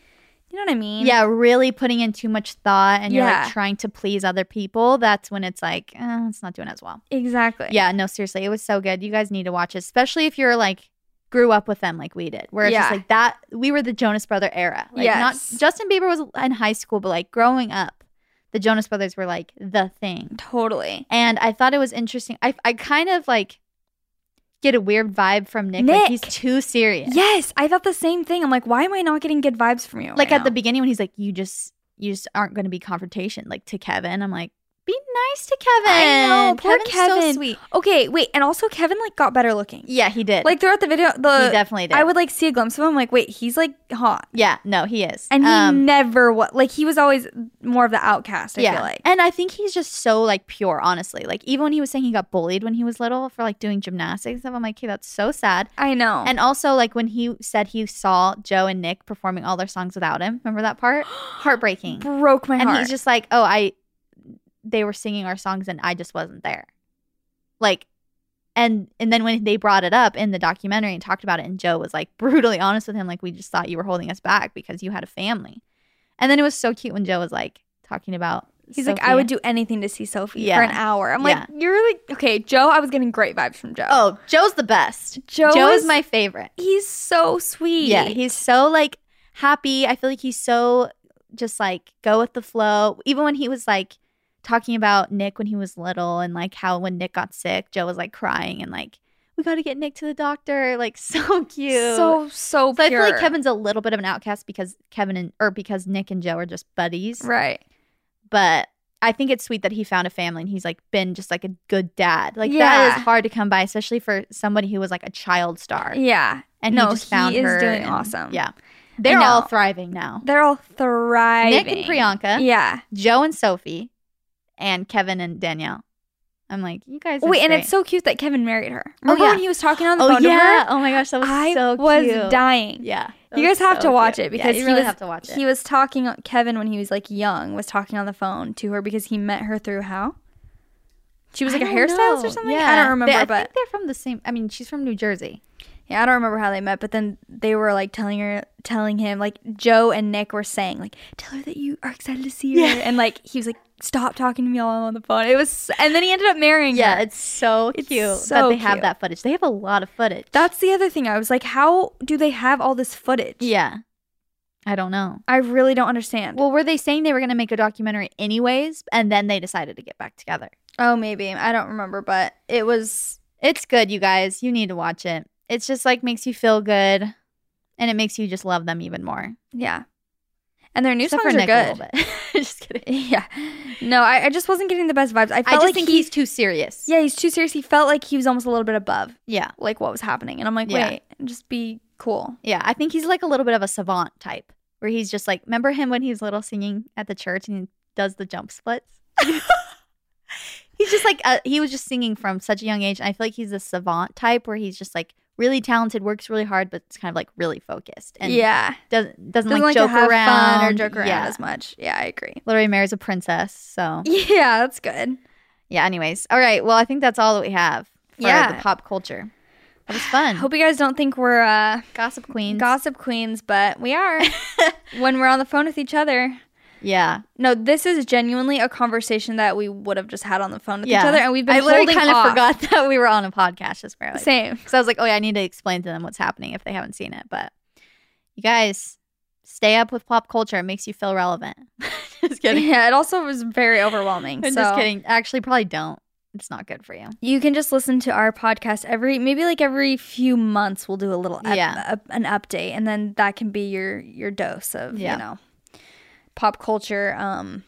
you know what i mean Yeah, really putting in too much thought and you're Yeah. like trying to please other people. That's when it's like, eh, it's not doing as well. exactly Yeah, no, seriously, it was so good. You guys need to watch it, especially if you're like grew up with them like we did, where it's just like that. We were the Jonas Brother era. Like, Yes. not Justin Bieber was in high school, but like growing up, the Jonas Brothers were like the thing. totally And I thought it was interesting. I I kind of like get a weird vibe from Nick. Like he's too serious. yes i thought the same thing i'm like why am i not getting good vibes from you Like right at the beginning when he's like, you just you just aren't going to be confrontation like to Kevin. I'm like, Be nice to Kevin. I know, poor Kevin's Kevin. so sweet. Okay, wait, and also Kevin like got better looking. Yeah, he did. Like throughout the video, the He definitely did. I would like see a glimpse of him. Like, wait, he's like hot, yeah, no, he is. and he Um, never was like he was always more of the outcast. I yeah, feel like. and I think he's just so like pure. Honestly, like even when he was saying he got bullied when he was little for like doing gymnastics and stuff, I'm like, okay, that's so sad. I know. And also, like when he said he saw Joe and Nick performing all their songs without him. Remember that part? Heartbreaking. broke my heart. and he's just like, oh, I, they were singing our songs and I just wasn't there. Like, and and then when they brought it up in the documentary and talked about it, and Joe was like brutally honest with him, like we just thought you were holding us back because you had a family. And then it was so cute when Joe was like talking about. He's like, I would do anything to see Sophie Yeah. for an hour. I'm Yeah. like, you're like, okay, Joe. I was getting great vibes from Joe. Oh, Joe's the best. Joe Joe is is- my favorite. he's so sweet. Yeah, he's so like happy. I feel like he's so just like go with the flow. Even when he was like talking about Nick when he was little and like how when Nick got sick, Joe was like crying and like we got to get Nick to the doctor. Like so cute. so so So I feel like Kevin's a little bit of an outcast because Kevin and or because Nick and Joe are just buddies. right. But I think it's sweet that he found a family and he's like been just like a good dad. Like that Yeah. is hard to come by, especially for somebody who was like a child star. Yeah, And no, he just found he is her doing and- awesome. Yeah. They're all thriving now. they're all thriving. Nick and Priyanka, Yeah. Joe and Sophie, and Kevin and Danielle. I'm like, you guys. Wait, and it's so cute that Kevin married her. Remember oh, yeah. when he was talking on the Oh phone yeah. to her? Oh my gosh, that was I so was dying. Yeah. You guys have so to watch cute. it because yeah, you really was, have to watch it. He was talking Kevin when he was like young was talking on the phone to her because he met her through how? She was like I a hairstylist know. or something. Yeah. I don't remember, They- I but think they're from the same. I mean, she's from New Jersey. yeah, I don't remember how they met. But then they were like telling her, telling him like Joe and Nick were saying like, tell her that you are excited to see her, Yeah. and like he was like, stop talking to me all on the phone. It was, and then he ended up marrying Yeah, her. it's so It's cute that so they have that footage. They have a lot of footage. That's the other thing. I was like, how do they have all this footage? yeah. I don't know. I really don't understand. Well, were they saying they were going to make a documentary anyways, and then they decided to get back together? oh, maybe I don't remember, but it was It's good, you guys. You need to watch it. It's just like makes you feel good, and it makes you just love them even more. yeah. And their new Except songs are good. a just kidding. Yeah. No, I, I just wasn't getting the best vibes. I I felt just like think he, he's too serious. yeah, he's too serious. He felt like he was almost a little bit above yeah, like what was happening. And I'm like, Yeah. wait, just be cool. yeah. I think he's like a little bit of a savant type, where he's just like, remember him when he was little singing at the church and he does the jump splits. he's just like uh, he was just singing from such a young age. And I feel like he's a savant type, where he's just like really talented, works really hard, but it's kind of like really focused and yeah. doesn't doesn't, Doesn't like, like joke to have around fun or joke around Yeah. as much. Yeah, I agree. Literally marries a princess. So Yeah, that's good. yeah. Anyways, all right. Well, I think that's all that we have for Yeah. the pop culture. It was fun. Hope you guys don't think we're uh, Gossip queens. gossip queens, but we are when we're on the phone with each other. Yeah. No, this is genuinely a conversation that we would have just had on the phone with Yeah. each other, and we've been I literally kind of forgot that we were on a podcast just barely. Same. Because I was like, oh yeah, I need to explain to them what's happening if they haven't seen it. But you guys, stay up with pop culture. It makes you feel relevant. just kidding. Yeah, it also was very overwhelming. I'm so just kidding. Actually, probably don't. It's not good for you. You can just listen to our podcast every maybe like every few months. We'll do a little up, Yeah. up- an update, and then that can be your your dose of Yeah. you know pop culture. Um,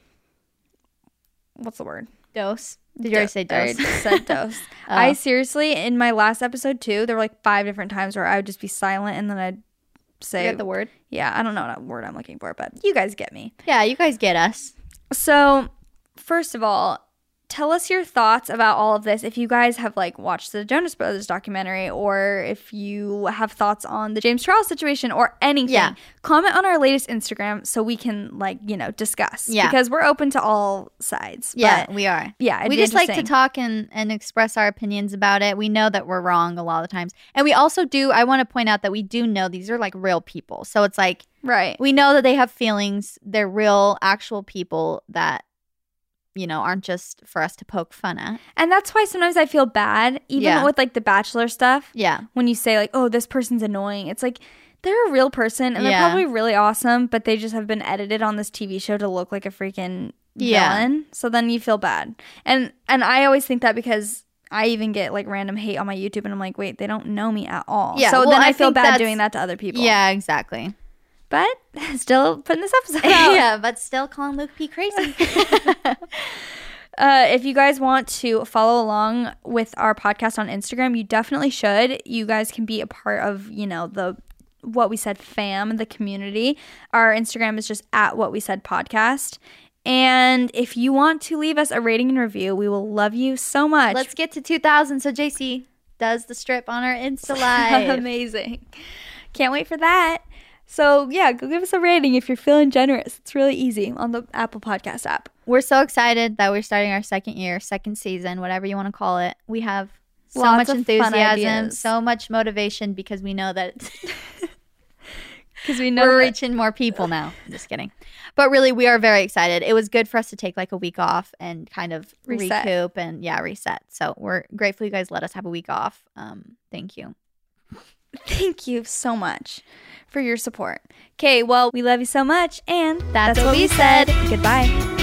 what's the word? Dose. Did you already say I dose? said dose. Oh. I seriously in my last episode too. There were like five different times where I would just be silent, and then I'd say the word. yeah. I don't know what word I'm looking for, but you guys get me. Yeah, you guys get us. So, first of all, tell us your thoughts about all of this. If you guys have like watched the Jonas Brothers documentary, or if you have thoughts on the James Charles situation, or anything, Yeah. comment on our latest Instagram so we can like you know discuss. Yeah. because we're open to all sides. Yeah, But, we are. yeah. we just like to talk and, and express our opinions about it. We know that we're wrong a lot of times. And we also do, I want to point out that we do know these are like real people. So it's like, Right. we know that they have feelings. They're real, actual people that, you know, aren't just for us to poke fun at. And that's why sometimes I feel bad, even Yeah. with like the Bachelor stuff. Yeah. When you say like, "Oh, this person's annoying," it's like they're a real person and they're probably really awesome, but they just have been edited on this TV show to look like a freaking Yeah. villain. So then you feel bad. And and I always think that because I even get like random hate on my YouTube, and I'm like, wait, they don't know me at all. Yeah, So well, then I, I feel bad doing that to other people. Yeah, exactly. But still putting this episode out. yeah, but still calling Luke P crazy. Uh, if you guys want to follow along with our podcast on Instagram, you definitely should. You guys can be a part of, you know, the what we said fam, the community. Our Instagram is just at what we said podcast. And if you want to leave us a rating and review, we will love you so much. Let's get to 2,000 so JC does the strip on our Insta Live. Amazing. Can't wait for that. So, yeah, go give us a rating if you're feeling generous. It's really easy on the Apple Podcast app. We're so excited that we're starting our second year, second season, whatever you want to call it. We have so Lots much enthusiasm, so much motivation because we know that Because we know we're that- reaching more people now. I'm just kidding. But really, we are very excited. It was good for us to take like a week off and kind of Reset. recoup and yeah, reset. So we're grateful you guys let us have a week off. Um, thank you. Thank you so much for your support. Okay, well, we love you so much, and That's what we said. Goodbye.